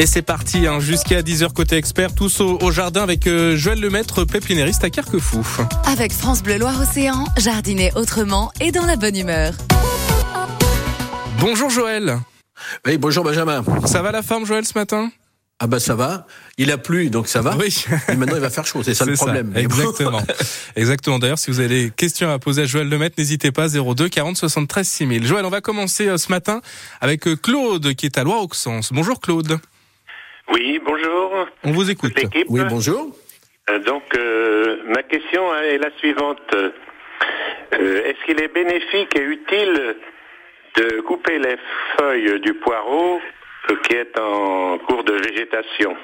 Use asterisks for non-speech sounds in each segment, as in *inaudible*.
Et c'est parti, hein, jusqu'à 10h côté expert, tous au, jardin avec euh, Joël Lemaître, pépinériste à Carquefou. Avec France Bleu Loire-Océan, jardiner autrement et dans la bonne humeur. Bonjour Joël. Oui, bonjour Benjamin. Ça va la forme Joël ce matin? Ah bah ça va, il a plu donc ça va. Oui. Et maintenant il va faire chaud, c'est ça le problème. exactement. *laughs* exactement. D'ailleurs, si vous avez des questions à poser à Joël Lemaitre, n'hésitez pas 02 40 73 6000. Joël, on va commencer euh, ce matin avec euh, Claude qui est à Loire-Auxence. Bonjour Claude. Oui, bonjour. On vous écoute. Oui, bonjour. Euh, donc ma question est la suivante. Est-ce qu'il est bénéfique et utile de couper les feuilles du poireau qui est en cours de végétation?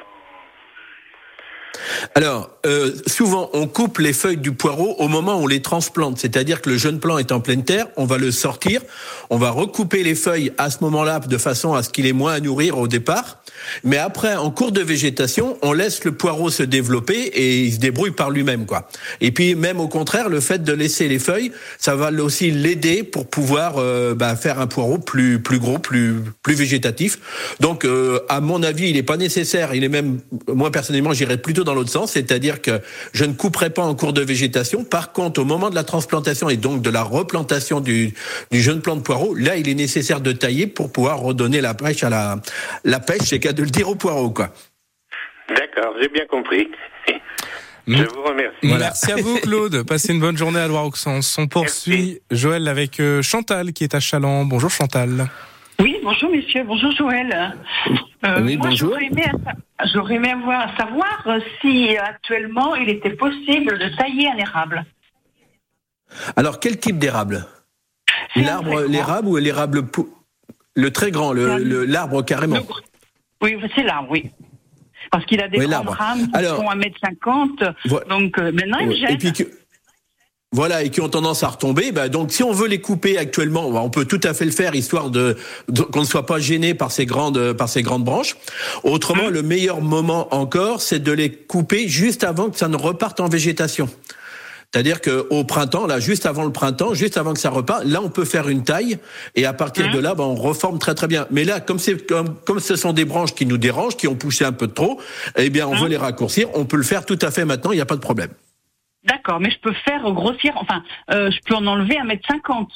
Alors, euh, souvent, on coupe les feuilles du poireau au moment où on les transplante. C'est-à-dire que le jeune plant est en pleine terre, on va le sortir, on va recouper les feuilles à ce moment-là de façon à ce qu'il ait moins à nourrir au départ. Mais après, en cours de végétation, on laisse le poireau se développer et il se débrouille par lui-même, quoi. Et puis, même au contraire, le fait de laisser les feuilles, ça va aussi l'aider pour pouvoir euh, bah, faire un poireau plus plus gros, plus plus végétatif. Donc, euh, à mon avis, il n'est pas nécessaire. Il est même, moi personnellement, j'irais plutôt dans l'autre sens, c'est-à-dire que je ne couperai pas en cours de végétation. Par contre, au moment de la transplantation et donc de la replantation du, du jeune plant de poireau, là, il est nécessaire de tailler pour pouvoir redonner la pêche à la la pêche, c'est qu'à de le dire au poireau, quoi. D'accord, j'ai bien compris. Je vous remercie. Merci à vous, Claude. Passez une bonne journée à Loire-Auxence. On poursuit Joël avec euh, Chantal qui est à Chaland. Bonjour Chantal. Bonjour messieurs, bonjour Joël. Euh, oui, bonjour. J'aurais aimé, avoir, savoir euh, si actuellement il était possible de tailler un érable. Alors, quel type d'érable? L'arbre, l'érable ou l'érable Le très grand, l'arbre carrément. Oui, c'est l'arbre, oui. Parce qu'il a des oui, grandes rames qui Alors, font 1m50. Donc euh, maintenant, il gêne. Et puis voilà, et qui ont tendance à retomber. Bah, donc, si on veut les couper actuellement, bah, on peut tout à fait le faire, histoire de, qu'on ne soit pas gêné par ces grandes par ces grandes branches. Autrement, mmh. le meilleur moment encore, c'est de les couper juste avant que ça ne reparte en végétation. C'est-à-dire qu'au printemps, là, juste avant le printemps, juste avant que ça reparte, là, on peut faire une taille et à partir de hein là, ben, on reforme très très bien. Mais là, comme c'est comme, comme ce sont des branches qui nous dérangent, qui ont poussé un peu de trop, eh bien, on hein veut les raccourcir. On peut le faire tout à fait maintenant. Il n'y a pas de problème. D'accord, mais je peux faire grossir, enfin, euh, je peux en enlever un mètre cinquante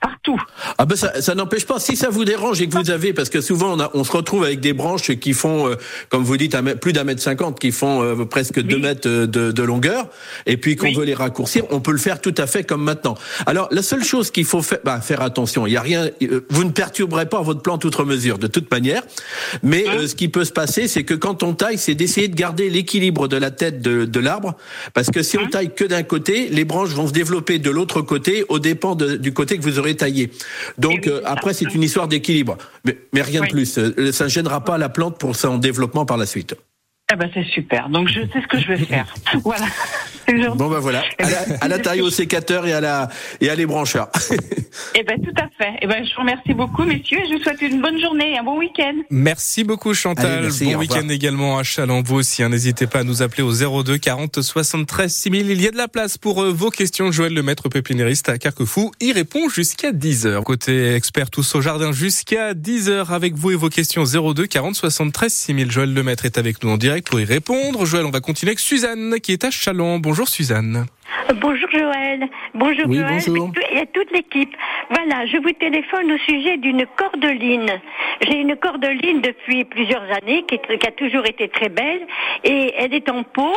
partout. Ah ben ça, ça n'empêche pas. Si ça vous dérange et que vous avez, parce que souvent on, a, on se retrouve avec des branches qui font, euh, comme vous dites, plus d'un mètre cinquante, qui font euh, presque deux mètres de, de, longueur, et puis qu'on veut les raccourcir, on peut le faire tout à fait comme maintenant. Alors la seule chose qu'il faut faire, bah, faire attention, il y a rien, vous ne perturberez pas votre plante outre mesure de toute manière, mais hein ce qui peut se passer, c'est que quand on taille, c'est d'essayer de garder l'équilibre de la tête de, de l'arbre, parce que si on hein taille que d'un côté, les branches vont se développer de l'autre côté, au dépend du côté que vous aurez taillé. Donc euh, après, c'est une histoire d'équilibre, mais, mais, rien de plus. Euh, ça ne gênera pas la plante pour son développement par la suite. Eh ben c'est super. Donc je sais ce que je vais faire. *laughs* voilà. Bon ben voilà, à la, taille au sécateur et à la et à les brancheurs. eh ben tout à fait. Eh ben je vous remercie beaucoup messieurs et je vous souhaite une bonne journée et un bon week-end. Merci beaucoup Chantal. bon week-end également à Chalambeau. aussi. Hein. N'hésitez pas à nous appeler au 02 40 73 6000. Il y a de la place pour euh, vos questions. Joël Lemaître, pépinériste à Carquefou, il répond jusqu'à 10h. Côté expert tous au jardin jusqu'à 10h avec vous et vos questions 02 40 73 6000. Joël Lemaître est avec nous en direct pour y répondre. Joël, on va continuer avec Suzanne qui est à Chalon. Bonjour Suzanne. Bonjour Joël. Bonjour oui, Joël bonjour. et toute l'équipe. Voilà, je vous téléphone au sujet d'une cordeline. J'ai une cordeline depuis plusieurs années qui, qui, a toujours été très belle et elle est en pot.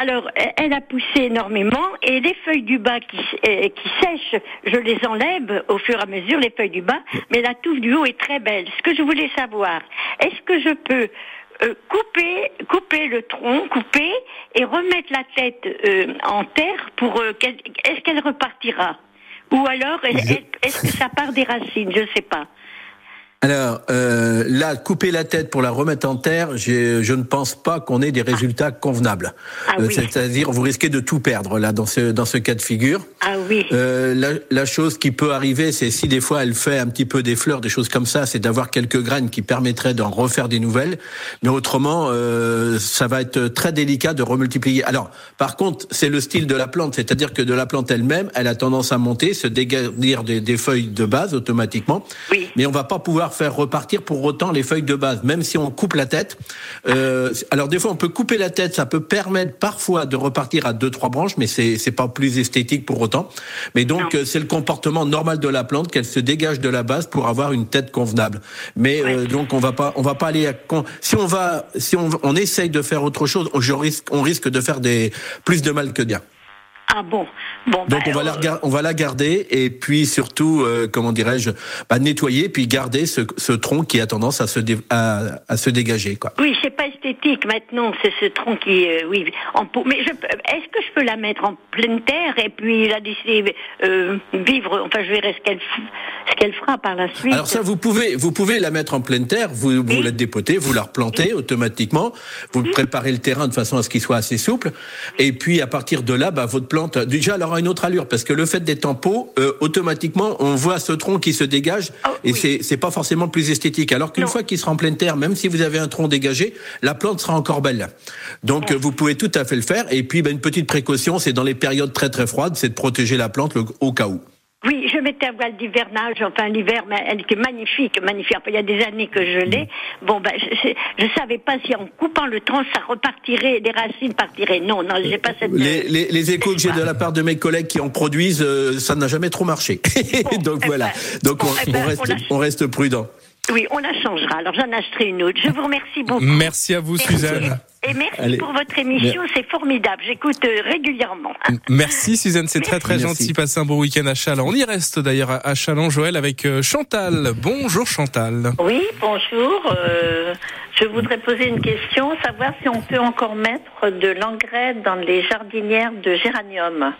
Alors, elle a poussé énormément et les feuilles du bas qui, euh, qui sèchent, je les enlève au fur et à mesure, les feuilles du bas, mais la touffe du haut est très belle. Ce que je voulais savoir, est-ce que je peux euh, couper, le tronc, couper et remettre la tête euh, en terre pour euh, est-ce qu'elle repartira? Ou alors est-ce que ça part des racines? Je ne sais pas. Alors euh, là, couper la tête pour la remettre en terre, je ne pense pas qu'on ait des résultats convenables. Ah euh, C'est-à-dire, vous risquez de tout perdre là dans ce dans ce cas de figure. Ah oui. Euh, la, la, chose qui peut arriver, c'est si des fois elle fait un petit peu des fleurs, des choses comme ça, c'est d'avoir quelques graines qui permettraient d'en refaire des nouvelles. Mais autrement, euh, ça va être très délicat de remultiplier. Alors, par contre, c'est le style de la plante, c'est-à-dire que de la plante elle-même, elle a tendance à monter, se dégager des, des feuilles de base automatiquement. Oui. Mais on va pas pouvoir faire repartir pour autant les feuilles de base, même si on coupe la tête. Euh, alors des fois, on peut couper la tête, ça peut permettre parfois de repartir à deux trois branches, mais c'est c'est pas plus esthétique pour autant. Mais donc euh, c'est le comportement normal de la plante qu'elle se dégage de la base pour avoir une tête convenable. Mais euh, donc on va pas on va pas aller à si on va si on, on essaye de faire autre chose, on risque on risque de faire des plus de mal que bien. Ah bon, bon Donc on, va la, euh, on va la garder et puis surtout, euh, comment dirais-je, bah, nettoyer puis garder ce, ce, tronc qui a tendance à se, à, à, se dégager. Quoi. Oui, c'est pas esthétique maintenant, c'est ce tronc qui, euh, oui, en Mais est-ce que je peux la mettre en pleine terre et puis la laisser vivre? Enfin, je verrai ce qu'elle ce qu'elle fera par la suite. Alors ça, vous pouvez vous pouvez la mettre en pleine terre, vous, vous la dépotez, vous la replantez automatiquement, vous préparez le terrain de façon à ce qu'il soit assez souple et puis à partir de là, bah, votre déjà, elle aura une autre allure parce que le fait d'être en pot, euh, automatiquement, on voit ce tronc qui se dégage oh, et c'est c'est pas forcément plus esthétique. Alors qu'une fois qu'il sera en pleine terre, même si vous avez un tronc dégagé, la plante sera encore belle. Donc, vous pouvez tout à fait le faire. Et puis, ben, une petite précaution, c'est dans les périodes très très froides, c'est de protéger la plante au cas où. Oui, je mettais un voile d'hivernage, enfin l'hiver, mais elle était magnifique, magnifique. il y a des années que je l'ai. Bon, ben, je ne savais pas si en coupant le tronc, ça repartirait, les racines partiraient. Non, non, j'ai pas cette. Les, les, les échos que j'ai de la part de mes collègues qui en produisent, euh, ça n'a jamais trop marché. *laughs* Donc eh voilà. Ben, Donc on, eh ben, reste, on reste prudent. Oui, on la changera. Alors j'en achèterai une autre. Je vous remercie beaucoup. Merci à vous, Suzanne. Et merci pour votre émission, c'est formidable. J'écoute euh, régulièrement. Merci Suzanne, c'est très très gentil. Passez un bon week-end à Chaland. On y reste d'ailleurs à Chaland, Joël, avec euh, Chantal. Bonjour Chantal. Oui, bonjour. Euh, je voudrais poser une question, savoir si on peut encore mettre de l'engrais dans les jardinières de géranium.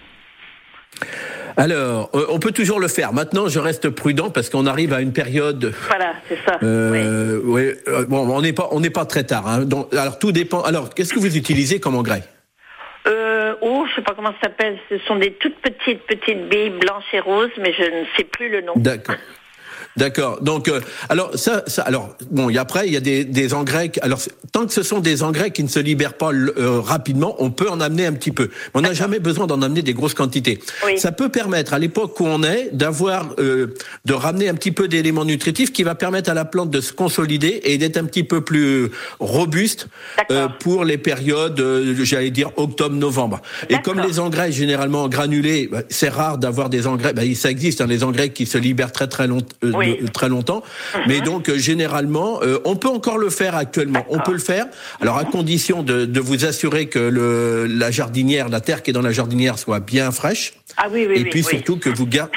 Alors, euh, on peut toujours le faire. Maintenant, je reste prudent parce qu'on arrive à une période. Voilà, c'est ça. Euh, oui. Euh, bon, on n'est pas, on n'est pas très tard. Hein. Donc, alors tout dépend. Alors, qu'est-ce que vous utilisez comme engrais? Euh, Oh, je sais pas comment ça s'appelle. Ce sont des toutes petites petites billes blanches et roses, mais je ne sais plus le nom. D'accord. D'accord. Donc, euh, alors ça, ça, alors bon, et après il y a des, des engrais. Alors tant que ce sont des engrais qui ne se libèrent pas euh, rapidement, on peut en amener un petit peu. on n'a jamais besoin d'en amener des grosses quantités. Ça peut permettre, à l'époque où on est, d'avoir, euh, de ramener un petit peu d'éléments nutritifs qui va permettre à la plante de se consolider et d'être un petit peu plus robuste pour les périodes, j'allais dire octobre-novembre. Et comme les engrais généralement granulés, bah, c'est rare d'avoir des engrais. Bah, ça existe, hein, les engrais qui se libèrent très très longtemps très longtemps. Mhm. Mais donc euh, généralement, euh, on peut encore le faire actuellement. On peut le faire. Alors à condition de, de vous assurer que le, la jardinière, la terre qui est dans la jardinière soit bien fraîche. Ah oui, oui, et puis surtout que vous gardez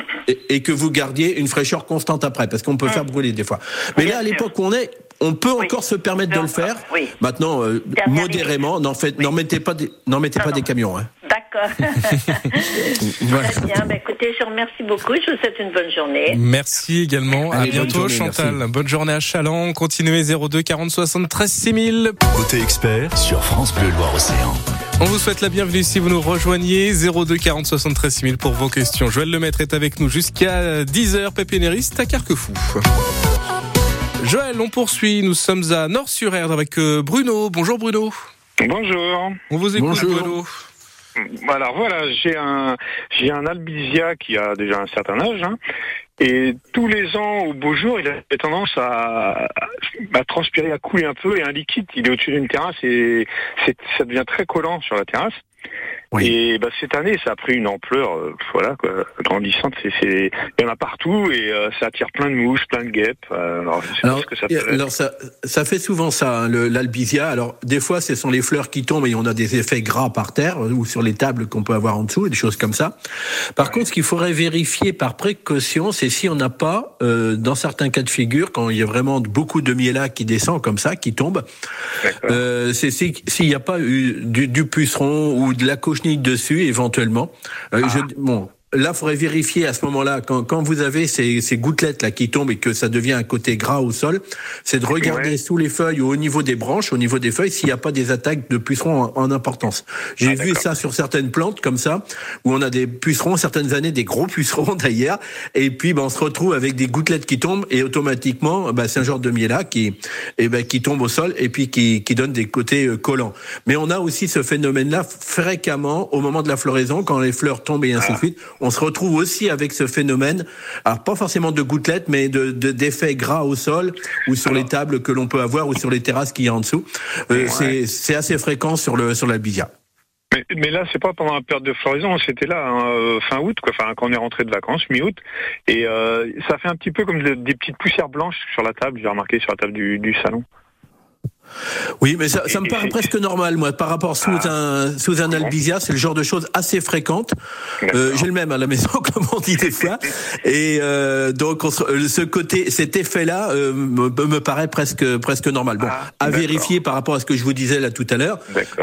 et, que vous gardiez une fraîcheur constante après, parce qu'on peut mhm. faire brûler des fois. Mais là, à l'époque où on est, on peut encore se permettre de le faire. Maintenant, euh, modérément, n'en mettez pas des, n'en mettez pas des camions. Hein. *laughs* D'accord. Très bien. Ben, écoutez, je vous remercie beaucoup. Je vous souhaite une bonne journée. Merci également. à bientôt, Chantal. Bonne journée à Chaland. Continuez 02 40 73 6000. Côté expert sur France Bleu Loire-Océan. On vous souhaite la bienvenue si vous nous rejoignez. 02 40 73 6000 pour vos questions. Joël Lemaître est avec nous jusqu'à 10h. Pépénériste à Carquefou. Joël, on poursuit. Nous sommes à Nord-sur-Erdre avec euh, Bruno. Bonjour Bruno. Bonjour. On vous écoute Bruno. Alors voilà, j'ai un j'ai un albizia qui a déjà un certain âge, hein, et tous les ans au beau jour, il a tendance à, à, transpirer, à couler un peu, et un liquide, il est au-dessus d'une terrasse, et ça devient très collant sur la terrasse. Et bah, cette année, ça a pris une ampleur, euh, voilà, quoi, grandissante. C'est, c'est, il y en a partout et euh, ça attire plein de mouches, plein de guêpes. Euh, alors, je sais alors, pas ce que ça, peut alors ça, ça fait souvent ça, hein, l'albizia. Alors, des fois, ce sont les fleurs qui tombent et on a des effets gras par terre ou sur les tables qu'on peut avoir en dessous, et des choses comme ça. Par contre, ce qu'il faudrait vérifier par précaution, c'est si on n'a pas, dans certains cas de figure, quand il y a vraiment beaucoup de miela qui descend comme ça, qui tombe, c'est s'il n'y a pas eu du, du puceron ou de la coche dessus éventuellement. Euh, je, ah. bon, Là, faudrait vérifier à ce moment-là, quand, quand vous avez ces, ces, gouttelettes là qui tombent et que ça devient un côté gras au sol, c'est de regarder sous les feuilles ou au niveau des branches, au niveau des feuilles, s'il n'y a pas des attaques de pucerons en, importance. J'ai ah, vu ça sur certaines plantes comme ça, où on a des pucerons, certaines années des gros pucerons *laughs* d'ailleurs, et puis ben, on se retrouve avec des gouttelettes qui tombent et automatiquement, ben, c'est un genre de miela qui, et eh ben, qui tombe au sol et puis qui, qui donne des côtés euh, collants. Mais on a aussi ce phénomène-là fréquemment au moment de la floraison, quand les fleurs tombent et ainsi de ah. suite on se retrouve aussi avec ce phénomène. Alors pas forcément de gouttelettes, mais de d'effets gras au sol ou sur les tables que l'on peut avoir ou sur les terrasses qui y a en dessous. Euh, c'est assez fréquent sur le sur l'albizia. Mais, mais, là, c'est pas pendant la période de floraison, c'était là hein, euh, fin août, quoi. Enfin, quand on est rentré de vacances, mi-août, et euh, ça fait un petit peu comme des petites poussières blanches sur la table. J'ai remarqué sur la table du, du salon. Oui, mais ça, ça me paraît presque normal, moi, par rapport sous ah. un sous un albizia, c'est le genre de choses assez fréquentes. Euh, J'ai le même à la maison, *laughs* comme on dit des fois, et euh, donc on, ce côté, cet effet-là euh, me, me, paraît presque presque normal. Bon, ah, à vérifier par rapport à ce que je vous disais là tout à l'heure.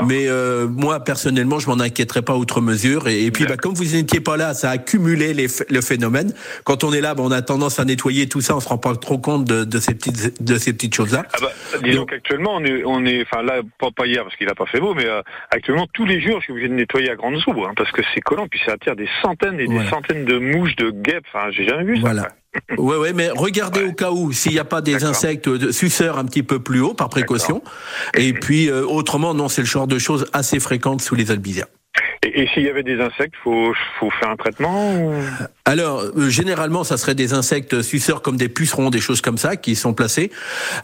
Mais euh, moi personnellement, je m'en inquiéterais pas outre mesure. Et, puis, bah, comme vous n'étiez pas là, ça a accumulé les, le phénomène. Quand on est là, bah, on a tendance à nettoyer tout ça, on se rend pas trop compte de, de ces petites de ces petites choses-là. Ah bah, disons qu'actuellement on est, enfin là, pas, hier parce qu'il n'a pas fait beau, mais euh, actuellement tous les jours, je suis obligé de nettoyer à grande eau, hein, parce que c'est collant, puis ça attire des centaines et des centaines de mouches, de guêpes. Enfin, j'ai jamais vu ça. Voilà. *laughs* Ouais, ouais, mais regardez au cas où s'il n'y a pas des insectes de suceurs un petit peu plus haut par précaution. Et puis euh, autrement, non, c'est le genre de choses assez fréquentes sous les albizia. Et, s'il y avait des insectes, faut faut faire un traitement Alors euh, généralement, ça serait des insectes suceurs comme des pucerons, des choses comme ça qui sont placés.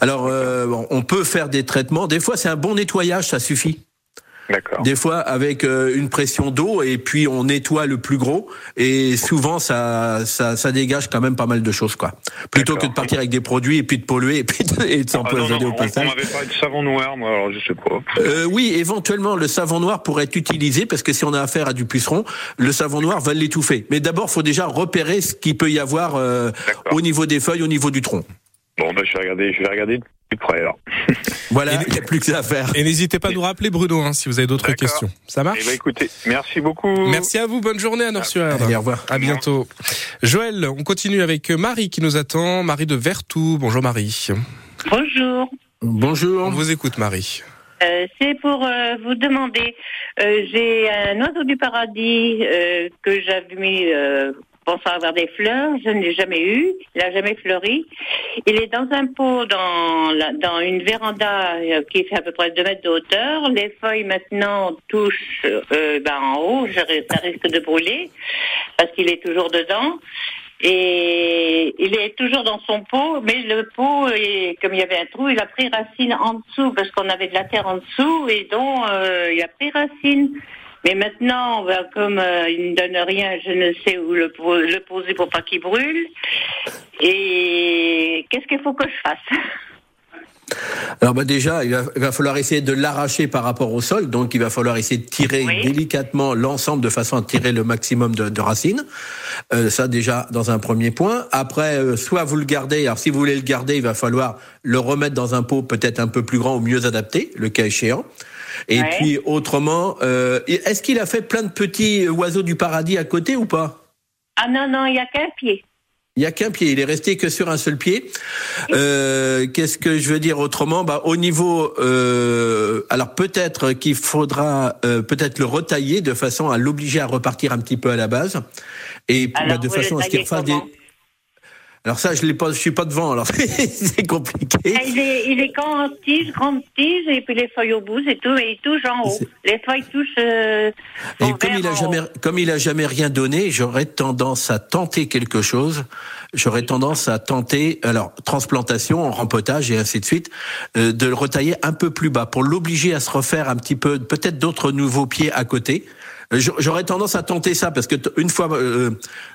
Alors euh, on peut faire des traitements. Des fois, c'est un bon nettoyage, ça suffit. Des fois avec euh, une pression d'eau et puis on nettoie le plus gros et souvent ça, ça, ça dégage quand même pas mal de choses quoi. Plutôt que de partir avec des produits et puis de polluer et puis de, et de s'empoisonner ah au passage. On m'avait parlé de savon noir moi alors je sais pas. Euh, oui éventuellement le savon noir pourrait être utilisé parce que si on a affaire à du puceron le savon noir va l'étouffer. Mais d'abord faut déjà repérer ce qu'il peut y avoir euh, au niveau des feuilles, au niveau du tronc. Bon ben je vais regarder, je vais regarder plus près alors. *laughs* Voilà, il n'y a plus que ça à faire. Et n'hésitez pas à nous rappeler, Bruno, hein, si vous avez d'autres questions. Ça marche eh ben, écoutez, merci beaucoup. Merci à vous, bonne journée à nord sur Au revoir. À bientôt. Joël, on continue avec Marie qui nous attend. Marie de Vertou. Bonjour Marie. Bonjour. Bonjour. On vous écoute Marie. Euh, c'est pour euh, vous demander, euh, j'ai un oiseau du paradis que j'avais mis pensant avoir des fleurs. Je ne l'ai jamais eu. Il n'a jamais fleuri. Il est dans un pot dans, une véranda euh, qui fait à peu près 2 mètres de hauteur. Les feuilles maintenant touchent euh, ben, en haut. ça risque de brûler parce qu'il est toujours dedans. Et il est toujours dans son pot, mais le pot, comme il y avait un trou, il a pris racine en dessous parce qu'on avait de la terre en dessous et donc euh, il a pris racine. Mais maintenant, comme euh, il ne donne rien, je ne sais où le, le poser pour pas qu'il brûle. Et qu'est-ce qu'il faut que je fasse? Alors bah déjà, il va, falloir essayer de l'arracher par rapport au sol, donc il va falloir essayer de tirer délicatement l'ensemble de façon à tirer le maximum de, racines. Euh, ça déjà dans un premier point. Après, euh, soit vous le gardez. Alors si vous voulez le garder, il va falloir le remettre dans un pot peut-être un peu plus grand ou mieux adapté, le cas échéant. Et puis autrement, euh, est-ce qu'il a fait plein de petits oiseaux du paradis à côté ou pas? Ah non, non, il n'y a qu'un pied. Il n'y a qu'un pied, il est resté que sur un seul pied. Euh, Qu'est-ce que je veux dire autrement? Bah, Au niveau... Euh, alors peut-être qu'il faudra euh, peut-être le retailler de façon à l'obliger à repartir un petit peu à la base. Et bah, de façon à ce qu'il refasse des... Alors ça, je ne pas, je suis pas devant, alors *laughs* c'est compliqué. Ah, il est, il est grand tige, grande tige, et puis les feuilles au bout, c'est tout, et il touche en haut. Les feuilles touchent. Euh, et comme il a jamais, comme il a jamais rien donné, j'aurais tendance à tenter quelque chose. J'aurais tendance à tenter, alors transplantation, rempotage et ainsi de suite, euh, de le retailler un peu plus bas pour l'obliger à se refaire un petit peu, peut-être d'autres nouveaux pieds à côté J'aurais tendance à tenter ça parce que une fois, euh,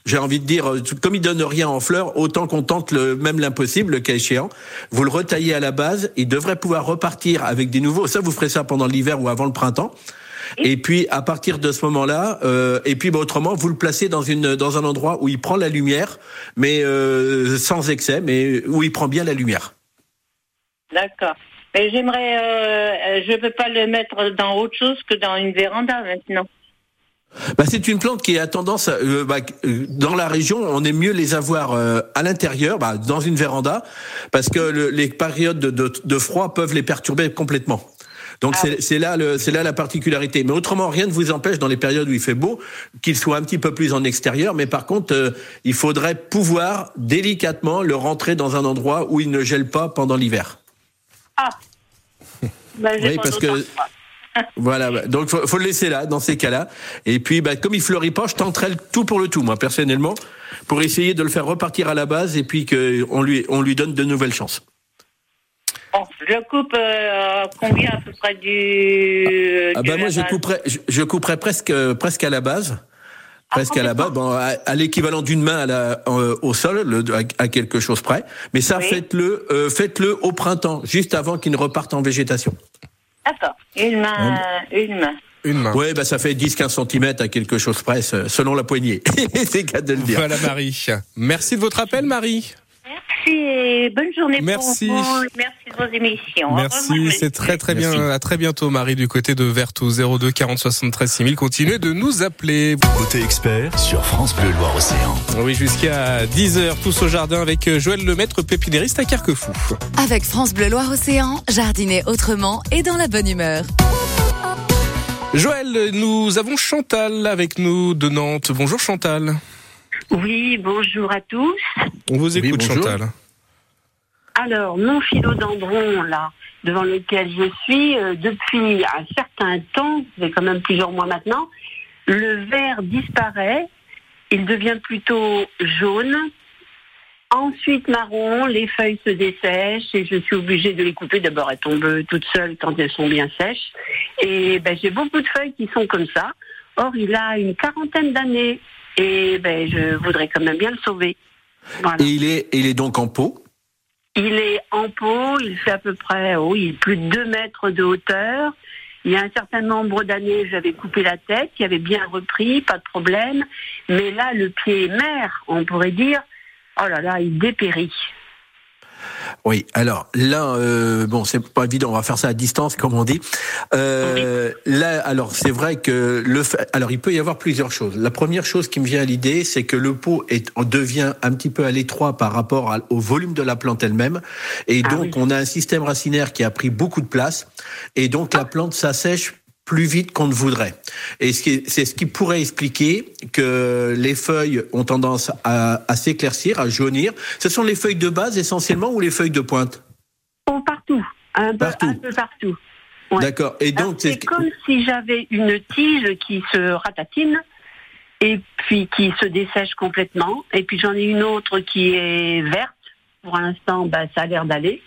j'ai envie de dire, euh, comme il donne rien en fleurs, autant qu'on tente le, même l'impossible, le cas échéant. Vous le retaillez à la base, il devrait pouvoir repartir avec des nouveaux. Ça, vous ferez ça pendant l'hiver ou avant le printemps. Et puis à partir de ce moment-là, euh, et puis bah, autrement, vous le placez dans une dans un endroit où il prend la lumière, mais euh, sans excès, mais où il prend bien la lumière. D'accord. Mais j'aimerais, euh, je ne peux pas le mettre dans autre chose que dans une véranda maintenant. Bah, c'est une plante qui a tendance, euh, bah, euh, dans la région, on aime mieux les avoir euh, à l'intérieur, bah, dans une véranda, parce que les périodes de, froid peuvent les perturber complètement. Donc ah c'est là c'est là la particularité. Mais autrement, rien ne vous empêche dans les périodes où il fait beau qu'il soit un petit peu plus en extérieur. Mais par contre, il faudrait pouvoir délicatement le rentrer dans un endroit où il ne gèle pas pendant l'hiver. Ah. oui, parce que voilà, donc faut, faut le laisser là, dans ces cas-là. Et puis, bah, comme il fleurit pas, je tenterai le tout pour le tout, moi, personnellement, pour essayer de le faire repartir à la base et puis qu'on lui, on lui donne de nouvelles chances. je coupe euh, combien à peu près du. Ah bah moi, je couperais, je, couperais presque, presque à la base presque à la base, bon, à, l'équivalent d'une main à la, euh, au sol, le, à, quelque chose près. Mais ça, faites-le, euh, faites-le au printemps, juste avant qu'il ne reparte en végétation. D'accord. Une main, une main. Une main. Oui, bah, ça fait 10-15 cm à quelque chose près, selon la poignée. *laughs* C'est cas de le dire. Voilà, Marie. Merci de votre appel, Marie. Merci et bonne journée Merci. pour vous. Merci de vos émissions. Merci, c'est très très bien. À très bientôt, Marie, du côté de Vertou 02 40 73 6000. Continuez de nous appeler. Côté expert sur France Bleu Loire-Océan. Oui, jusqu'à 10h, tous au jardin avec Joël Lemaître, pépinériste à Carquefou. Avec France Bleu Loire-Océan, jardiner autrement et dans la bonne humeur. Joël, nous avons Chantal avec nous de Nantes. Bonjour Chantal. Oui, bonjour à tous. On vous écoute, Chantal. Alors, mon philodendron, là, devant lequel je suis, euh, depuis un certain temps, c'est quand même plusieurs mois maintenant, le vert disparaît, il devient plutôt jaune, ensuite marron, les feuilles se dessèchent et je suis obligée de les couper. D'abord, elles tombent toutes seules quand elles sont bien sèches. Et ben, j'ai beaucoup de feuilles qui sont comme ça. Or, il a une quarantaine d'années et ben, je voudrais quand même bien le sauver. Et il est, il est donc en pot? Il est en pot, il fait à peu près, oui, plus de 2 mètres de hauteur. Il y a un certain nombre d'années, j'avais coupé la tête, qui avait bien repris, pas de problème. Mais là, le pied mère, on pourrait dire, oh là là, il dépérit. Oui, alors là, euh, bon, c'est pas évident, on va faire ça à distance, comme on dit. Euh, Là, alors c'est vrai que le, alors il peut y avoir plusieurs choses. La première chose qui me vient à l'idée, c'est que le pot est, devient un petit peu à l'étroit par rapport au volume de la plante elle-même, et ah donc on a un système racinaire qui a pris beaucoup de place, et donc la plante s'assèche plus vite qu'on ne voudrait. Et c'est ce qui pourrait expliquer que les feuilles ont tendance à, s'éclaircir, à jaunir. Ce sont les feuilles de base essentiellement ou les feuilles de pointe? Oh, Partout, un peu partout. Un peu partout. D'accord. Et donc c'est comme si j'avais une tige qui se ratatine et puis qui se dessèche complètement. Et puis j'en ai une autre qui est verte. Pour l'instant, bah, ça a l'air d'aller.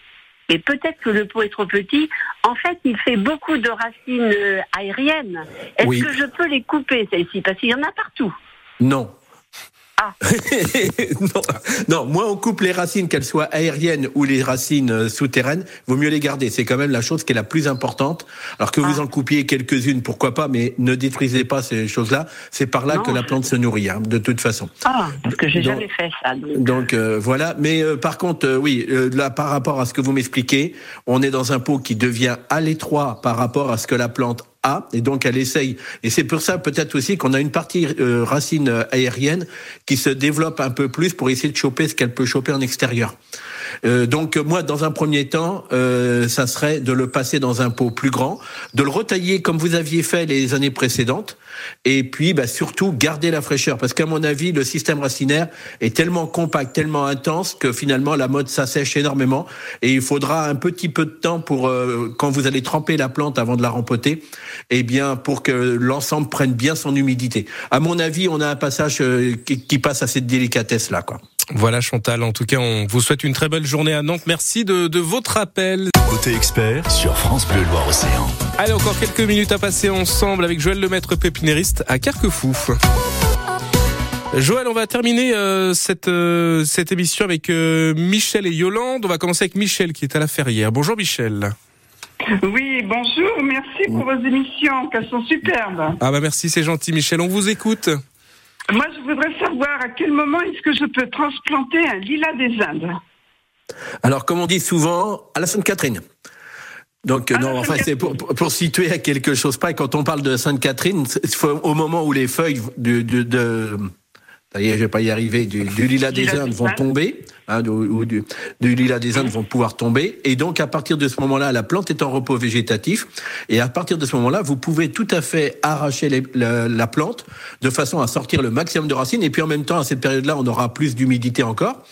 Et peut-être que le pot est trop petit. En fait, il fait beaucoup de racines euh, aériennes. Est-ce que je peux les couper, celles-ci? Parce qu'il y en a partout. Non. Ah. *laughs* non, non, moins on coupe les racines, qu'elles soient aériennes ou les racines euh, souterraines, vaut mieux les garder. C'est quand même la chose qui est la plus importante. Alors que vous ah. en coupiez quelques-unes, pourquoi pas, mais ne détruisez pas ces choses-là. C'est par là que la plante se nourrit, hein, de toute façon. Ah, parce que j'ai jamais fait ça. Donc, euh, voilà. Mais euh, par contre, oui, là, par rapport à ce que vous m'expliquez, on est dans un pot qui devient à l'étroit par rapport à ce que la plante et donc elle essaye. Et c'est pour ça peut-être aussi qu'on a une partie euh, racine aérienne qui se développe un peu plus pour essayer de choper ce qu'elle peut choper en extérieur. Euh, donc moi, dans un premier temps, euh, ça serait de le passer dans un pot plus grand, de le retailler comme vous aviez fait les années précédentes, et puis bah, surtout garder la fraîcheur, parce qu'à mon avis, le système racinaire est tellement compact, tellement intense que finalement la mode s'assèche énormément, et il faudra un petit peu de temps pour euh, quand vous allez tremper la plante avant de la rempoter, eh bien pour que l'ensemble prenne bien son humidité. À mon avis, on a un passage qui, qui passe à cette délicatesse là, quoi. Voilà Chantal, en tout cas on vous souhaite une très belle journée à Nantes. Merci de, de votre appel. Côté expert sur France Bleu Loire Océan. Allez, encore quelques minutes à passer ensemble avec Joël Lemaître, pépinériste à Carquefou. Joël, on va terminer euh, cette euh, cette émission avec euh, Michel et Yolande. On va commencer avec Michel qui est à la Ferrière. Bonjour Michel. Oui, bonjour, merci pour vos émissions, qu'elles sont superbes. Ah bah merci, c'est gentil Michel, on vous écoute. Moi, je voudrais savoir à quel moment est-ce que je peux transplanter un lilas des Indes Alors, comme on dit souvent, à la Sainte-Catherine. Donc non, enfin c'est pour, pour, situer à quelque chose près. Quand on parle de Sainte-Catherine, au moment où les feuilles de, de, de je vais pas y arriver, du, lilas des Indes vont tomber. Hein, ou, du, du, lilas des Indes vont pouvoir tomber. Et donc, à partir de ce moment-là, la plante est en repos végétatif. Et à partir de ce moment-là, vous pouvez tout à fait arracher la, la, plante de façon à sortir le maximum de racines. Et puis en même temps, à cette période-là, on aura plus d'humidité encore.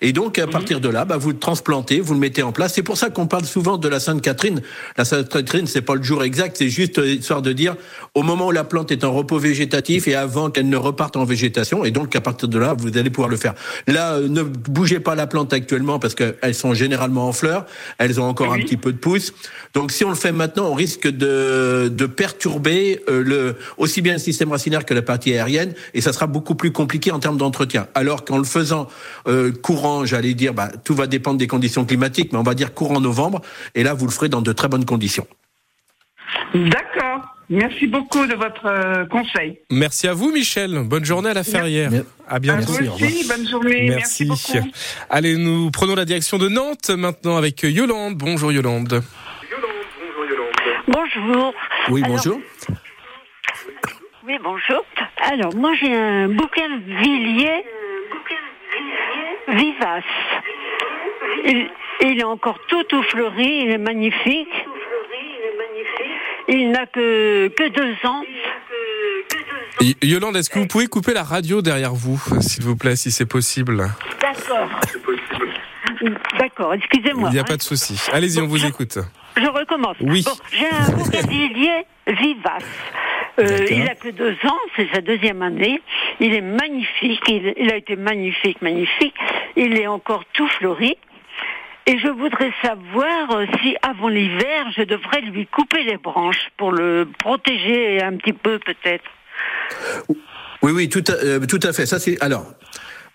Et donc, à partir de là, bah, vous le transplantez, vous le mettez en place. C'est pour ça qu'on parle souvent de la Sainte Catherine. La Sainte Catherine, c'est pas le jour exact, c'est juste histoire de dire au moment où la plante est en repos végétatif et avant qu'elle ne reparte en végétation. Et donc, à partir de là, vous allez pouvoir le faire. Là, euh, ne bougez pas la plante actuellement parce qu'elles sont généralement en fleurs. Elles ont encore un petit peu de pouce. Donc, si on le fait maintenant, on risque de, de perturber euh, le, aussi bien le système racinaire que la partie aérienne et ça sera beaucoup plus compliqué en termes d'entretien. Alors qu'en le faisant euh, courant, j'allais dire, bah, tout va dépendre des conditions climatiques, mais on va dire courant novembre et là, vous le ferez dans de très bonnes conditions. D'accord. Merci beaucoup de votre euh, conseil. Merci à vous, Michel. Bonne journée à la Ferrière. À bientôt. À aussi, bonne journée. Merci. Merci Allez, nous prenons la direction de Nantes maintenant avec Yolande. Bonjour, Yolande. Bonjour. Oui, bonjour. Oui, bonjour. Alors, moi, j'ai un bouquin villiers vivace. Il, il, est encore tout tout fleuri, il est magnifique. Il n'a que, que deux ans. Yolande, est-ce que vous pouvez couper la radio derrière vous, s'il vous plaît, si c'est possible? D'accord. D'accord, excusez-moi. Il n'y a pas de souci. Allez-y, on vous écoute. Je recommence. Oui. J'ai un bougainvillier vivace. Euh, il a que deux ans, c'est sa deuxième année. Il est magnifique, il, il, a été magnifique, magnifique. Il est encore tout fleuri. Et je voudrais savoir euh, si avant l'hiver, je devrais lui couper les branches pour le protéger un petit peu peut-être. Oui, oui, tout à, euh, tout à fait. Ça, c'est alors.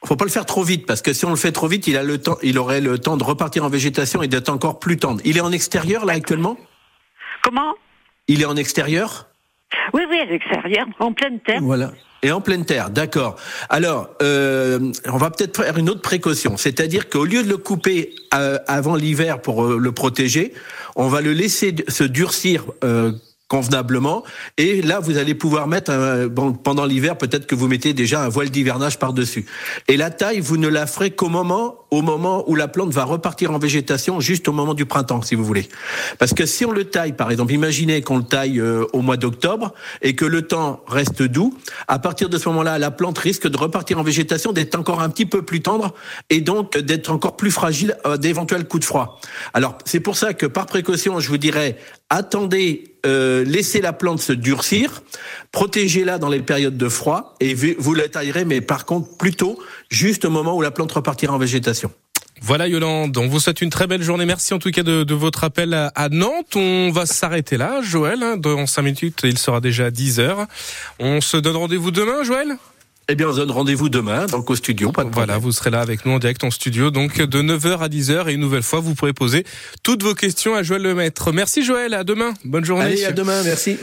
Faut pas le faire trop vite parce que si on le fait trop vite, il a le temps, il aurait le temps de repartir en végétation et d'être encore plus tendre. Il est en extérieur là actuellement? Comment? Il est en extérieur? Oui, oui, à l'extérieur, en pleine terre. Voilà. Et en pleine terre, d'accord. Alors, euh, on va peut-être faire une autre précaution, c'est-à-dire qu'au lieu de le couper euh, avant l'hiver pour euh, le protéger, on va le laisser se durcir convenablement. Et là, vous allez pouvoir mettre, un, bon, pendant l'hiver, peut-être que vous mettez déjà un voile d'hivernage par-dessus. Et la taille, vous ne la ferez qu'au moment, au moment où la plante va repartir en végétation, juste au moment du printemps, si vous voulez. Parce que si on le taille, par exemple, imaginez qu'on le taille euh, au mois d'octobre et que le temps reste doux, à partir de ce moment-là, la plante risque de repartir en végétation, d'être encore un petit peu plus tendre et donc d'être encore plus fragile à d'éventuels coups de froid. Alors, c'est pour ça que par précaution, je vous dirais, attendez, euh, laissez la plante se durcir, protégez-la dans les périodes de froid et vous la taillerez, mais par contre plutôt juste au moment où la plante repartira en végétation. Voilà Yolande, on vous souhaite une très belle journée. Merci en tout cas de, votre appel à, Nantes. On va s'arrêter là, Joël. Hein. Dans 5 minutes, il sera déjà 10 heures. On se donne rendez-vous demain, Joël? Eh bien, on donne rendez-vous demain, donc au studio. Pas de voilà, vous serez là avec nous en direct en studio, donc de 9h à 10h. Et une nouvelle fois, vous pourrez poser toutes vos questions à Joël Lemaître. Merci Joël, à demain. Bonne journée. Allez, à demain, merci.